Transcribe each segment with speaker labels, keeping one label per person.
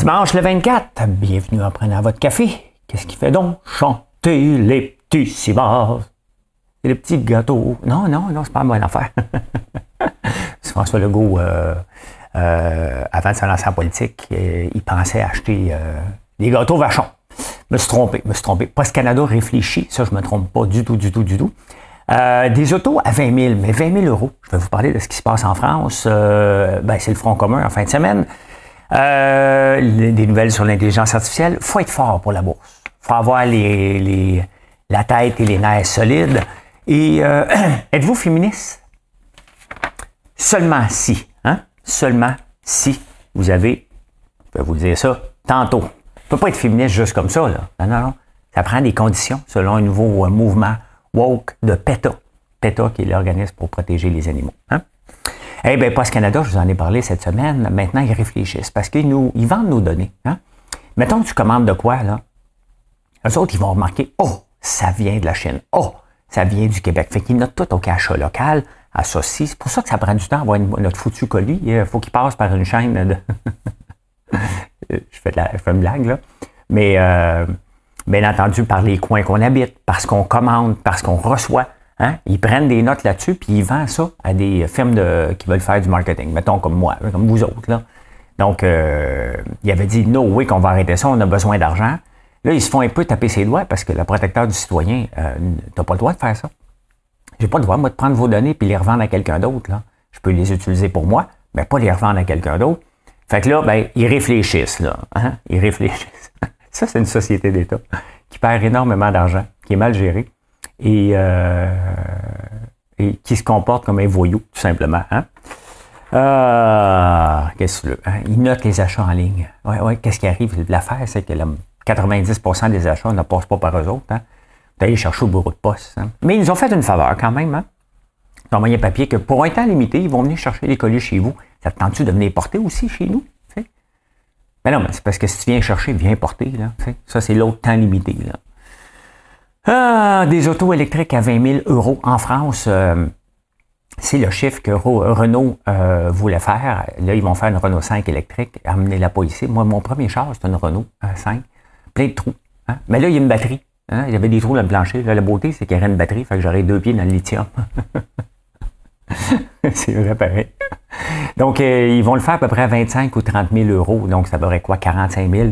Speaker 1: Dimanche le 24, bienvenue en prenant votre café. Qu'est-ce qui fait donc chanter les petits cibars et les petits gâteaux? Non, non, non, c'est pas moi l'affaire. c'est François Legault, euh, euh, avant de se lancer en politique, euh, il pensait acheter des gâteaux vachons. Me suis trompé, me suis trompé. Post Canada réfléchit, ça je me trompe pas du tout, du tout, du tout. des autos à 20 000, mais 20 000 euros. Je vais vous parler de ce qui se passe en France. ben, c'est le Front commun en fin de semaine. Euh, des nouvelles sur l'intelligence artificielle. faut être fort pour la bourse. faut avoir les, la tête et les nerfs solides. Et euh, êtes-vous féministe? Seulement si. Hein? Seulement si vous avez, je vais vous dire ça, tantôt. ne peut pas être féministe juste comme ça. Là. Non, non, non. Ça prend des conditions selon un nouveau euh, mouvement woke de PETA. PETA qui est l'organisme pour protéger les animaux. Hein? Eh bien, Post Canada, je vous en ai parlé cette semaine. Maintenant, ils réfléchissent parce qu'ils nous, ils vendent nos données. Hein? Mettons que tu commandes de quoi, là? Eux autres, ils vont remarquer, oh, ça vient de la Chine. Oh, ça vient du Québec. Fait qu'ils notent tout au cachat local, associé. C'est pour ça que ça prend du temps à avoir notre foutu colis. Il faut qu'il passe par une chaîne de... je, fais de la, je fais une blague, là. Mais, euh, bien entendu, par les coins qu'on habite, parce qu'on commande, parce qu'on reçoit. Hein? Ils prennent des notes là-dessus, puis ils vendent ça à des firmes de, qui veulent faire du marketing, mettons comme moi, comme vous autres. Là. Donc, euh, il avait dit, no oui, qu'on va arrêter ça, on a besoin d'argent. Là, ils se font un peu taper ses doigts parce que le protecteur du citoyen, euh, t'as pas le droit de faire ça. J'ai pas le droit, moi, de prendre vos données puis les revendre à quelqu'un d'autre. Là. Je peux les utiliser pour moi, mais pas les revendre à quelqu'un d'autre. Fait que là, ben, ils réfléchissent, là. Hein? Ils réfléchissent. ça, c'est une société d'État qui perd énormément d'argent, qui est mal gérée et, euh, qui se comporte comme un voyou, tout simplement. Hein? Euh, qu'est-ce que hein? Ils notent les achats en ligne. Ouais, ouais, qu'est-ce qui arrive? L'affaire, c'est que 90% des achats ne passent pas par eux autres. Hein? D'aller chercher au bureau de poste. Hein? Mais ils nous ont fait une faveur quand même. Hein? Ils ont envoyé un papier que pour un temps limité, ils vont venir chercher les colis chez vous. Ça te tente-tu de venir porter aussi chez nous? Mais non, mais c'est parce que si tu viens chercher, viens porter. Là, ça, c'est l'autre temps limité. Là. Ah, des autos électriques à 20 000 euros en France. Euh, c'est le chiffre que Renault euh, voulait faire. Là, ils vont faire une Renault 5 électrique. Amenez-la pas ici. Moi, mon premier char, c'est une Renault 5. Euh, plein de trous. Hein. Mais là, il y a une batterie. Hein. Il y avait des trous dans le plancher. la beauté, c'est qu'il y aurait une batterie. Fait que j'aurais deux pieds dans le lithium. c'est vrai, pareil. Donc, ils vont le faire à peu près à 25 ou 30 000 euros. Donc, ça devrait quoi? 45 000.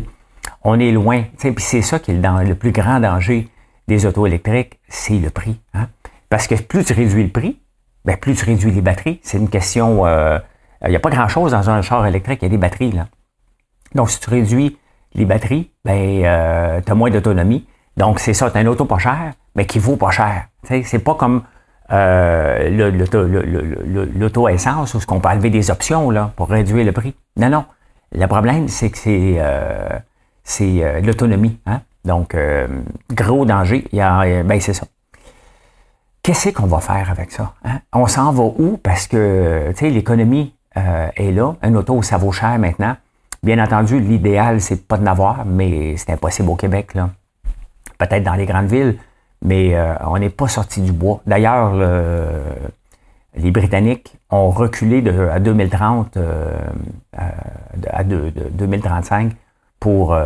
Speaker 1: On est loin. Puis c'est ça qui est le plus grand danger des autos électriques, c'est le prix. Hein? Parce que plus tu réduis le prix, ben plus tu réduis les batteries. C'est une question. Euh, il n'y a pas grand-chose dans un char électrique, il y a des batteries. Là. Donc, si tu réduis les batteries, ben, euh, tu as moins d'autonomie. Donc, c'est ça, tu as une auto pas cher, mais qui vaut pas cher. C'est pas comme euh, l'auto-essence où on peut enlever des options là, pour réduire le prix. Non, non. Le problème, c'est que c'est euh, l'autonomie. Hein? Donc, euh, gros danger. Il y a, euh, ben, c'est ça. Qu'est-ce qu'on va faire avec ça? Hein? On s'en va où? Parce que, tu sais, l'économie euh, est là. Un auto, ça vaut cher maintenant. Bien entendu, l'idéal, c'est pas de n'avoir, mais c'est impossible au Québec, là. Peut-être dans les grandes villes, mais on n'est pas sorti du bois. D'ailleurs, les Britanniques ont reculé de, à 2030, à 2035 pour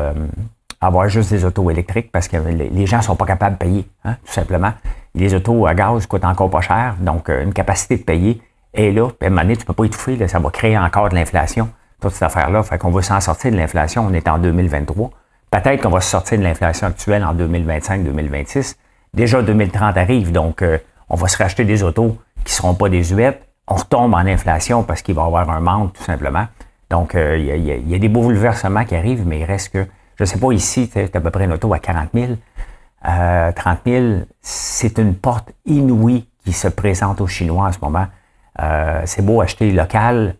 Speaker 1: avoir juste des autos électriques parce que les gens ne sont pas capables de payer, hein, tout simplement. Les autos à gaz coûtent encore pas cher, donc euh, une capacité de payer est là. Puis à un moment donné, tu ne peux pas étouffer, ça va créer encore de l'inflation, toute cette affaire-là. Fait qu'on va s'en sortir de l'inflation, on est en 2023. Peut-être qu'on va se sortir de l'inflation actuelle en 2025-2026. Déjà 2030 arrive, donc euh, on va se racheter des autos qui ne seront pas désuètes. On retombe en inflation parce qu'il va y avoir un manque, tout simplement. Donc, euh, il y, y, a des bouleversements qui arrivent, mais il reste que je ne sais pas, ici, c'est à peu près une auto à 40 000. 30 000, c'est une porte inouïe qui se présente aux Chinois en ce moment. Euh, c'est beau acheter local,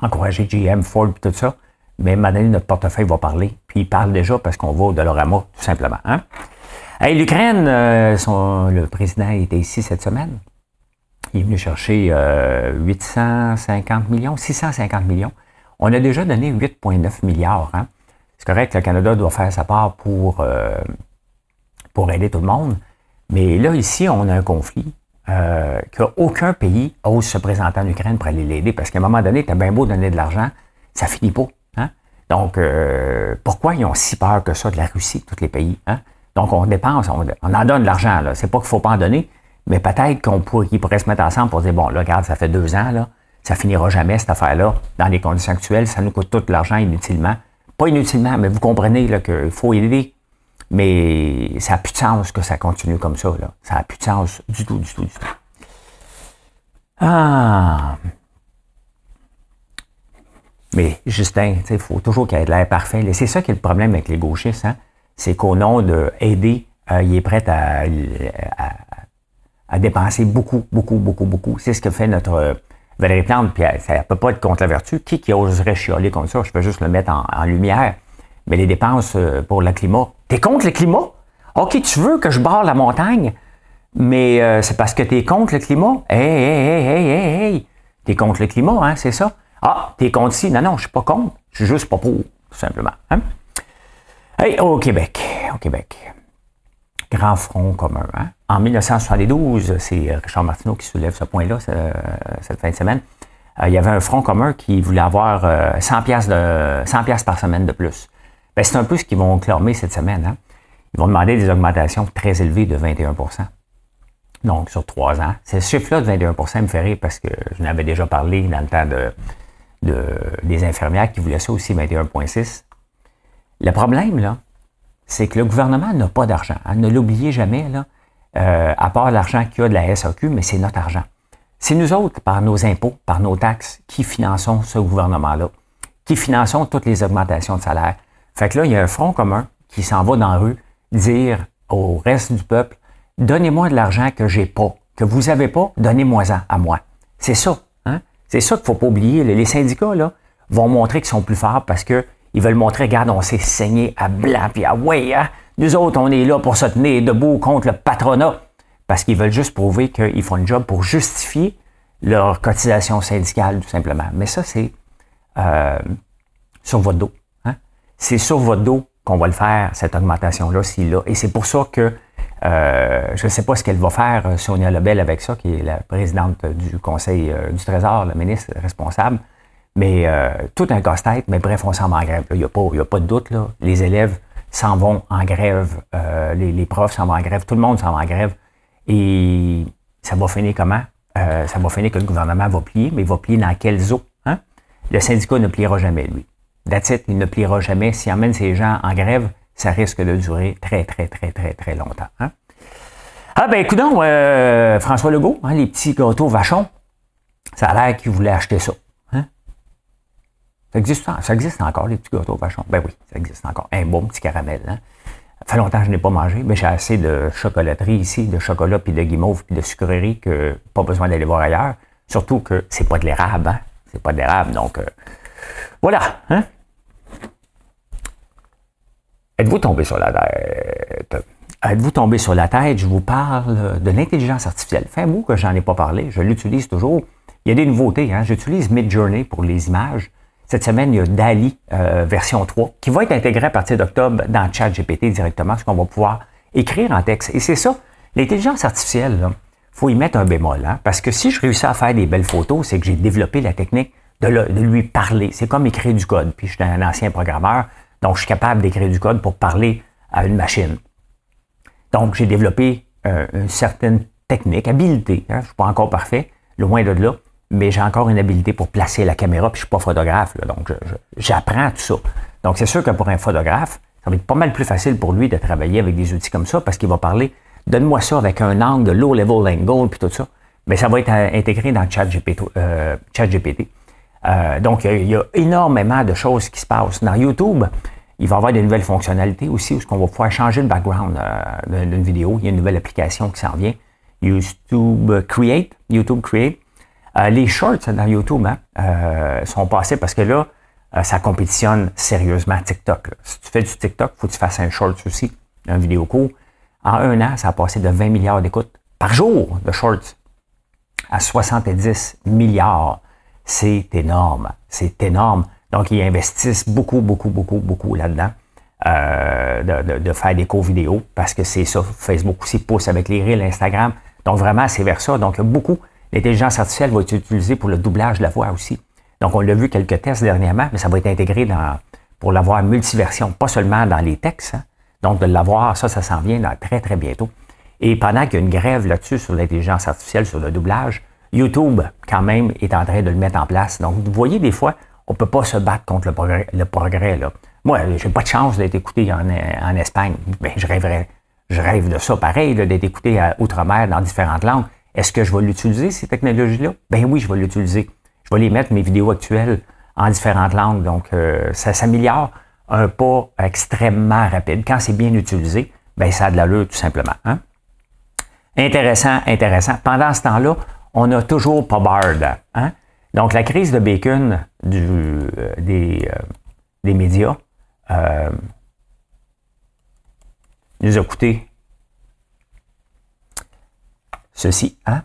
Speaker 1: encourager GM, Ford et tout ça, mais maintenant, notre portefeuille va parler. Puis il parle déjà parce qu'on va au Dolorama, tout simplement. Hein? L'Ukraine, euh, le président était ici cette semaine. Il est venu chercher 850 euh, millions, 650 millions. On a déjà donné 8,9 milliards. Hein? C'est correct, le Canada doit faire sa part pour, euh, pour aider tout le monde. Mais là, ici, on a un conflit euh, qu'aucun pays ose se présenter en Ukraine pour aller l'aider parce qu'à un moment donné, tu as bien beau donner de l'argent, ça finit pas. Hein? Donc, euh, pourquoi ils ont si peur que ça de la Russie, tous les pays? Hein? Donc, on dépense, on, en donne de l'argent. C'est pas qu'il faut pas en donner, mais peut-être qu'on pourrait, qu'ils pourraient se mettre ensemble pour dire, bon, là, regarde, ça fait deux ans, là, ça finira jamais, cette affaire-là. Dans les conditions actuelles, ça nous coûte tout l'argent inutilement. Pas inutilement, mais vous comprenez qu'il faut aider. Mais ça n'a plus de sens que ça continue comme ça. Là. Ça n'a plus de sens du tout, du tout, du tout. Ah! Mais Justin, il faut toujours qu'il y ait de l'air parfait. C'est ça qui est le problème avec les gauchistes. Hein? C'est qu'au nom d'aider, euh, il est prêt à, à, dépenser beaucoup, beaucoup, beaucoup, beaucoup. C'est ce que fait notre Valérie Plante, puis ça ne peut pas être contre la vertu. Qui, qui oserait chialer comme ça? Je peux juste le mettre en, lumière. Mais les dépenses euh, pour le climat. T'es contre le climat? OK, tu veux que je barre la montagne, mais c'est parce que tu es contre le climat? Hey, hey, hey, hey, hey, hey! T'es contre le climat, hein, c'est ça? Ah, t'es contre ci? Non, non, je suis pas contre. Je suis juste pas pour, tout simplement. Hein? Hey, au Québec, au Québec. Grand front commun. Hein? En 1972, c'est Richard Martineau qui soulève ce point-là cette fin de semaine. Euh, il y avait un front commun qui voulait avoir 100 euh, pièces de 100 pièces par semaine de plus. Ben, c'est un peu ce qu'ils vont clamer cette semaine. Hein? Ils vont demander des augmentations très élevées de 21% donc sur trois ans. Ce chiffre-là de 21% me fait rire parce que je n'avais déjà parlé dans le temps de, des infirmières qui voulaient ça aussi, 21,6. Le problème, là, c'est que le gouvernement n'a pas d'argent. Hein. Ne l'oubliez jamais, là, euh, à part l'argent qu'il y a de la SAQ, mais c'est notre argent. C'est nous autres, par nos impôts, par nos taxes, qui finançons ce gouvernement-là, qui finançons toutes les augmentations de salaire. Fait que là, il y a un front commun qui s'en va dans la rue dire au reste du peuple, donnez-moi de l'argent que j'ai pas, que vous avez pas, donnez-moi-en à moi. C'est ça. C'est ça qu'il ne faut pas oublier. Les syndicats là, vont montrer qu'ils sont plus forts parce qu'ils veulent montrer, regarde, on s'est saigné à blanc, puis à ouais, hein, nous autres, on est là pour se tenir debout contre le patronat. Parce qu'ils veulent juste prouver qu'ils font le job pour justifier leur cotisation syndicale, tout simplement. Mais ça, c'est euh, sur votre dos. Hein. C'est sur votre dos qu'on va le faire, cette augmentation-là, s'il là. Et c'est pour ça que euh, je ne sais pas ce qu'elle va faire, euh, Sonia Lebel, avec ça, qui est la présidente du Conseil du Trésor, la ministre responsable. Mais tout un casse-tête, mais bref, on s'en va en grève. Il n'y a, a, pas de doute. Là. Les élèves s'en vont en grève, les, profs s'en vont en grève, tout le monde s'en va en grève. Et ça va finir comment? ça va finir que le gouvernement va plier, mais il va plier dans quelles eaux? Hein? Le syndicat ne pliera jamais, lui. That's it, il ne pliera jamais. S'il emmène ces gens en grève, ça risque de durer très, très, très, très, très longtemps. Hein? Ah ben écoute euh, François Legault, hein, les petits gâteaux vachons, ça a l'air qu'il voulait acheter ça. Ça, existe, ça existe encore, les petits gâteaux vachons. Ben oui, ça existe encore. Un bon petit caramel. Hein? Ça fait longtemps que je n'ai pas mangé, mais j'ai assez de chocolaterie ici, de chocolat, puis de guimauve, puis de sucrerie que pas besoin d'aller voir ailleurs. Surtout que c'est pas de l'érable, hein? C'est pas de l'érable, donc euh, voilà. Hein? Êtes-vous tombé sur la tête? Êtes-vous tombé sur la tête? Je vous parle de l'intelligence artificielle. Fait un que j'en ai pas parlé, je l'utilise toujours. Il y a des nouveautés. Hein? J'utilise Midjourney pour les images. Cette semaine, il y a DALI euh, version 3 qui va être intégré à partir d'octobre dans ChatGPT directement, ce qu'on va pouvoir écrire en texte. Et c'est ça, l'intelligence artificielle, il faut y mettre un bémol. Hein? Parce que si je réussis à faire des belles photos, c'est que j'ai développé la technique de, de lui parler. C'est comme écrire du code. Puis je suis un ancien programmeur. Donc, je suis capable d'écrire du code pour parler à une machine. Donc, j'ai développé euh, une certaine technique, habileté. Hein. Je ne suis pas encore parfait, loin de là, mais j'ai encore une habileté pour placer la caméra, puis je suis pas photographe. donc, j'apprends tout ça. Donc, c'est sûr que pour un photographe, ça va être pas mal plus facile pour lui de travailler avec des outils comme ça, parce qu'il va parler, donne-moi ça avec un angle de low level angle, puis tout ça. Mais ça va être euh, intégré dans ChatGPT. Euh, ChatGPT. Euh, donc, il y, a énormément de choses qui se passent. Dans YouTube, il va y avoir des nouvelles fonctionnalités aussi, où on va pouvoir changer le background euh, d'une vidéo. Il y a une nouvelle application qui s'en vient. YouTube Create. YouTube Create. Euh, les shorts dans YouTube hein, sont passés parce que là, ça compétitionne sérieusement TikTok. Si tu fais du TikTok, il faut que tu fasses un short aussi, un vidéo court. En un an, ça a passé de 20 milliards d'écoutes par jour de shorts à 70 milliards c'est énorme. C'est énorme. Donc, ils investissent beaucoup, beaucoup, beaucoup, beaucoup là-dedans. Euh, de, faire des cours vidéo parce que c'est ça. Facebook aussi pousse avec les Reels, Instagram. Donc, vraiment, c'est vers ça. Donc, beaucoup. L'intelligence artificielle va être utilisée pour le doublage de la voix aussi. Donc, on l'a vu quelques tests dernièrement, mais ça va être intégré dans pour l'avoir multiversion, pas seulement dans les textes. Hein. Donc, de l'avoir, ça, ça s'en vient très, très bientôt. Et pendant qu'il y a une grève là-dessus sur l'intelligence artificielle, sur le doublage, YouTube, quand même, est en train de le mettre en place. Donc, vous voyez, des fois, on ne peut pas se battre contre le progrès. Le progrès là. Moi, j'ai pas de chance d'être écouté en, Espagne. mais je rêverais, je rêve de ça pareil, d'être écouté à outre-mer dans différentes langues. Est-ce que je vais l'utiliser, ces technologies-là? Ben oui, je vais l'utiliser. Je vais les mettre, mes vidéos actuelles, en différentes langues. Donc, euh, ça s'améliore un pas extrêmement rapide. Quand c'est bien utilisé, ben ça a de l'allure, tout simplement. Hein? Intéressant, intéressant. Pendant ce temps-là, on n'a toujours pas Bard. Hein? Donc, la crise de Bacon euh, des, euh, des, médias nous a coûté ceci. Hein?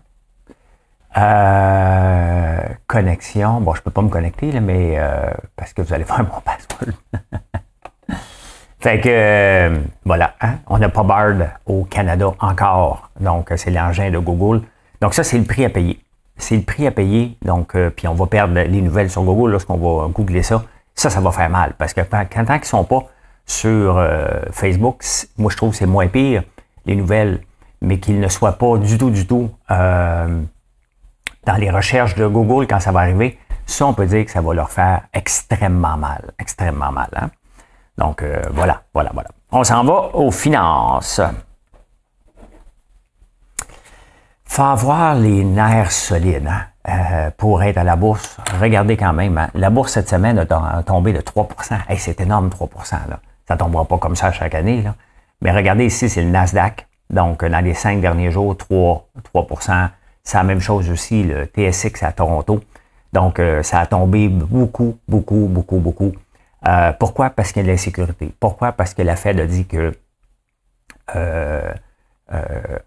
Speaker 1: Euh, connexion. Bon, je ne peux pas me connecter, là, mais euh, parce que vous allez voir mon password. fait que euh, voilà, hein, on n'a pas Bard au Canada encore. Donc, c'est l'engin de Google. Donc, ça, c'est le prix à payer. C'est le prix à payer. Donc, puis on va perdre les nouvelles sur Google lorsqu'on va googler ça. Ça, ça va faire mal. Parce que quand, tant qu'ils ne sont pas sur Facebook, moi, je trouve que c'est moins pire, les nouvelles, mais qu'ils ne soient pas du tout, du tout dans les recherches de Google quand ça va arriver, ça, on peut dire que ça va leur faire extrêmement mal. Extrêmement mal. Hein? Donc, euh, voilà, voilà, voilà. On s'en va aux finances. faut avoir les nerfs solides hein, euh, pour être à la bourse. Regardez quand même, hein, la bourse cette semaine a tombé de 3% hey, C'est énorme, 3 là. Ça ne tombera pas comme ça chaque année. Mais regardez ici, c'est le Nasdaq. Donc, dans les cinq derniers jours, 3, 3 c'est la même chose aussi, le TSX à Toronto. Donc, euh, ça a tombé beaucoup, beaucoup, beaucoup, beaucoup. Euh, pourquoi? Parce qu'il y a de l'insécurité. Pourquoi? Parce que la Fed a dit que euh,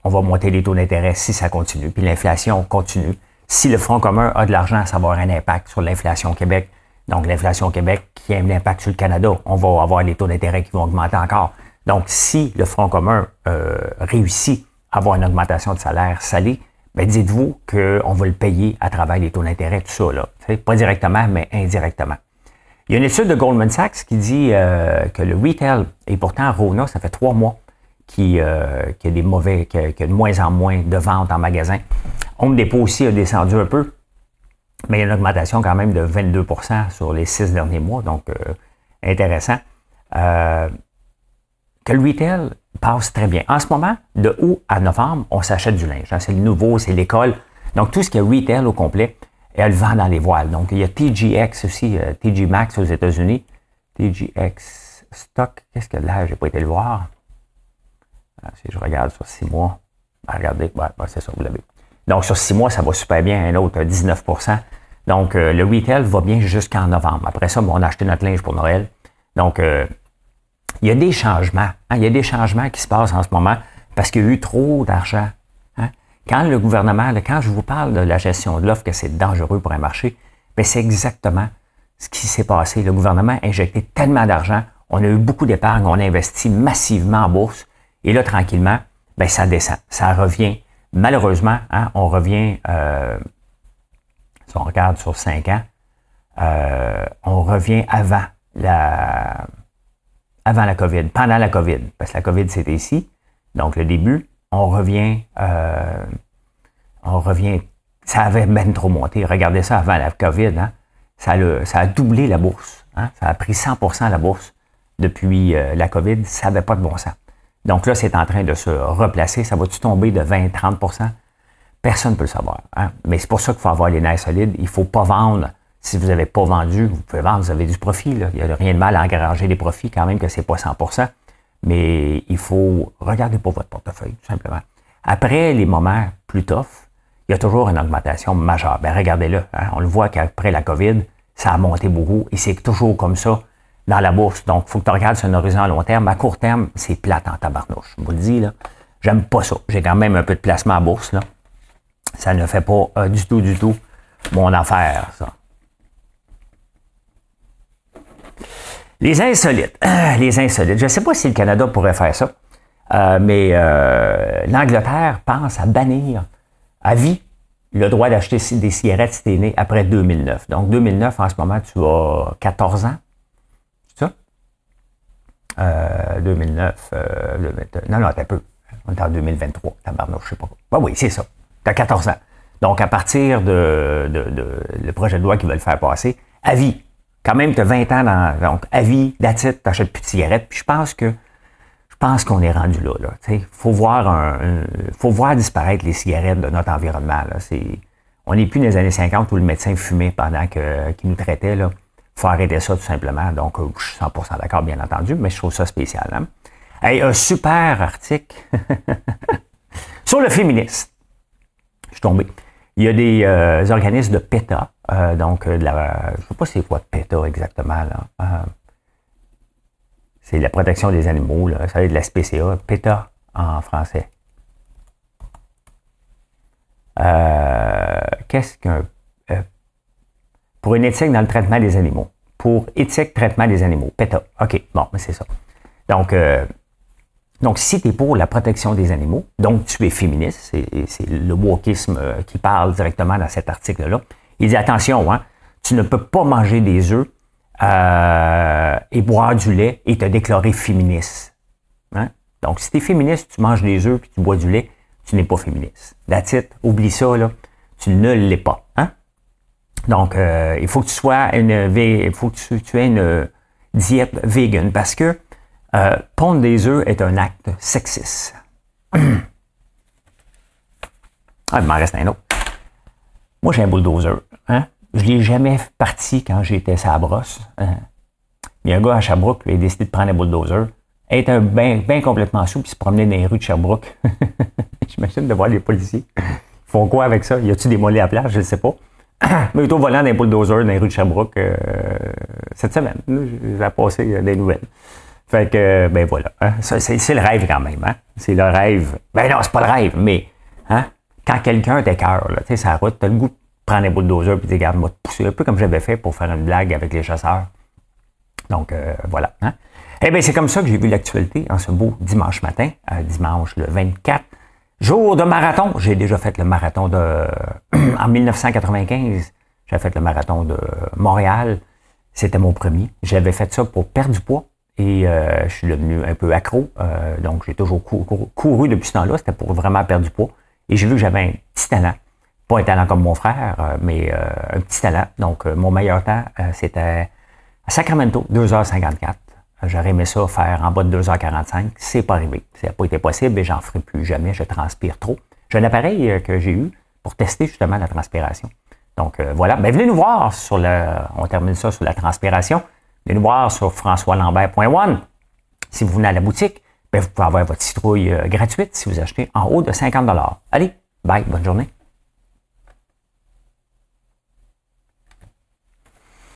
Speaker 1: on va monter les taux d'intérêt si ça continue, puis l'inflation continue. Si le Front commun a de l'argent, ça va avoir un impact sur l'inflation au Québec. Donc, l'inflation au Québec qui a un impact sur le Canada, on va avoir les taux d'intérêt qui vont augmenter encore. Donc, si le Front commun réussit à avoir une augmentation de salaire salé, ben dites-vous qu'on va le payer à travers les taux d'intérêt, tout ça. Là. Pas directement, mais indirectement. Il y a une étude de Goldman Sachs qui dit euh, que le retail, et pourtant Rona, ça fait trois mois qu'il euh, y a des mauvais, qu'il y, a de moins en moins de ventes en magasin. Home Depot aussi a descendu un peu, mais il y a une augmentation quand même de 22% sur les six derniers mois, donc euh, intéressant. Le retail passe très bien. En ce moment, de août à novembre, on s'achète du linge. Hein. C'est le nouveau, c'est l'école. Donc, tout ce qui est retail au complet, elle vend dans les voiles. Donc, il y a TGX aussi, euh, TG Max aux États-Unis. TGX Stock, qu'est-ce que là? J'ai pas été le voir. Ah, si je regarde sur six mois, ben, regardez, c'est ça, vous l'avez. Donc, sur six mois, ça va super bien. Un autre, 19% Donc, euh, le retail va bien jusqu'en novembre. Après ça, on a acheté notre linge pour Noël. Donc, euh, il y a des changements. Hein. il y a des changements qui se passent en ce moment parce qu'il y a eu trop d'argent. Hein. Quand le gouvernement, quand je vous parle de la gestion de l'offre, que c'est dangereux pour un marché, ben, c'est exactement ce qui s'est passé. Le gouvernement a injecté tellement d'argent, on a eu beaucoup d'épargne, on a investi massivement en bourse, et là, tranquillement, ben, ça descend, ça revient. Malheureusement, hein, on revient, euh, si on regarde sur cinq ans, euh, on revient avant la, avant la COVID, pendant la COVID, parce que la COVID, c'était ici. Donc, le début, on revient, euh, on revient, ça avait même trop monté. Regardez ça avant la COVID, hein? ça, a, ça a doublé la bourse. Hein? Ça a pris 100% la bourse depuis euh, la COVID. Ça n'avait pas de bon sens. Donc là, c'est en train de se replacer. Ça va-tu tomber de 20-30% Personne ne peut le savoir. Hein? Mais c'est pour ça qu'il faut avoir les nerfs solides. Il ne faut pas vendre si vous n'avez pas vendu, vous pouvez vendre, vous avez du profit. Il n'y a rien de mal à engager des profits quand même que ce n'est pas 100% mais il faut regarder pour votre portefeuille, tout simplement. Après les moments plus tough, il y a toujours une augmentation majeure. Ben, regardez-le. Hein. on le voit qu'après la COVID, ça a monté beaucoup et c'est toujours comme ça dans la bourse. Donc, il faut que tu regardes sur un horizon à long terme. À court terme, c'est plate en tabarnouche. Je vous le dis, là. J'aime pas ça. J'ai quand même un peu de placement à bourse, là. Ça ne fait pas euh, du tout, du tout mon affaire, ça. Les insolites. les insolites. Je ne sais pas si le Canada pourrait faire ça, euh, mais euh, l'Angleterre pense à bannir à vie le droit d'acheter des cigarettes si tu es né après 2009. Donc 2009, en ce moment, tu as 14 ans. C'est ça? 2009, non, non, t'as peu. On est en 2023, tabarnouche, je sais pas. Ben oui, c'est ça. T'as 14 ans. Donc, à partir de, le projet de loi qu'ils veulent faire passer, à vie. Quand même, tu as 20 ans dans. Donc, à vie, that's it, t'achètes plus de cigarettes. Puis je pense que je pense qu'on est rendu là. Il faut voir un, faut voir disparaître les cigarettes de notre environnement. Là. on n'est plus dans les années 50 où le médecin fumait pendant qu'il nous traitait. Il faut arrêter ça tout simplement. Donc, euh, je suis 100% d'accord, bien entendu, mais je trouve ça spécial. Hein? un super article sur le féministe. Je suis tombé. Il y a des euh, organismes de PETA, euh, donc de la, je ne sais pas c'est quoi PETA exactement. Là. C'est la protection des animaux, là. ça va être de la SPCA, PETA en français. Euh, qu'est-ce qu'un. Euh, pour une éthique dans le traitement des animaux. Pour éthique, traitement des animaux. PETA. OK, bon, mais c'est ça. Donc, euh, donc, si tu es pour la protection des animaux, donc tu es féministe, c'est le wokisme qui parle directement dans cet article-là. Il dit attention, hein, tu ne peux pas manger des œufs euh, et boire du lait et te déclarer féministe. Hein? Donc, si tu es féministe, tu manges des œufs et tu bois du lait, tu n'es pas féministe. That's it. Oublie ça, là. Tu ne l'es pas. Hein? Donc, euh, il faut que tu sois une, il faut que tu, aies une diète vegan parce que euh, pondre des œufs est un acte sexiste. ah, il m'en reste un autre. Moi, j'ai un bulldozer. Hein? je l'ai jamais parti quand j'étais sa brosse. Hein. Il y a un gars à Sherbrooke qui a décidé de prendre un bulldozer. Il était bien complètement sous, puis se promener dans les rues de Sherbrooke. J'imagine de voir les policiers. Ils font quoi avec ça? Y a-tu des mollets à place? Je ne sais pas. Mais plutôt volant d'un bulldozer dans les rues de Sherbrooke euh, cette semaine. J'ai passé euh, des nouvelles. Fait que, ben voilà. Hein. C'est le rêve quand même. Hein? C'est le rêve. Ben non, c'est pas le rêve, mais hein? quand quelqu'un t'écœure, tu sais, sa route, t'as le goût prends un bulldozer puis regarde, moi, pousser un peu comme j'avais fait pour faire une blague avec les chasseurs. Donc, euh, voilà. Hein? Eh bien, c'est comme ça que j'ai vu l'actualité en ce beau dimanche matin, euh, dimanche le 24. Jour de marathon. J'ai déjà fait le marathon de... en 1995, j'ai fait le marathon de Montréal. C'était mon premier. J'avais fait ça pour perdre du poids et euh, je suis devenu un peu accro. donc, j'ai toujours couru depuis ce temps-là. C'était pour vraiment perdre du poids. Et j'ai vu que j'avais un petit talent pas un talent comme mon frère, euh, mais euh, un petit talent. Donc, euh, mon meilleur temps, c'était à Sacramento, 2h54. J'aurais aimé ça faire en bas de 2h45. C'est pas arrivé. Ça n'a pas été possible et j'en ferai plus jamais. Je transpire trop. J'ai un appareil que j'ai eu pour tester justement la transpiration. Donc voilà. Ben, venez nous voir sur le. On termine ça sur la transpiration. Nous voir sur françoislambert.one. Si vous venez à la boutique, ben, vous pouvez avoir votre citrouille gratuite si vous achetez en haut de 50 Allez, bye, bonne journée.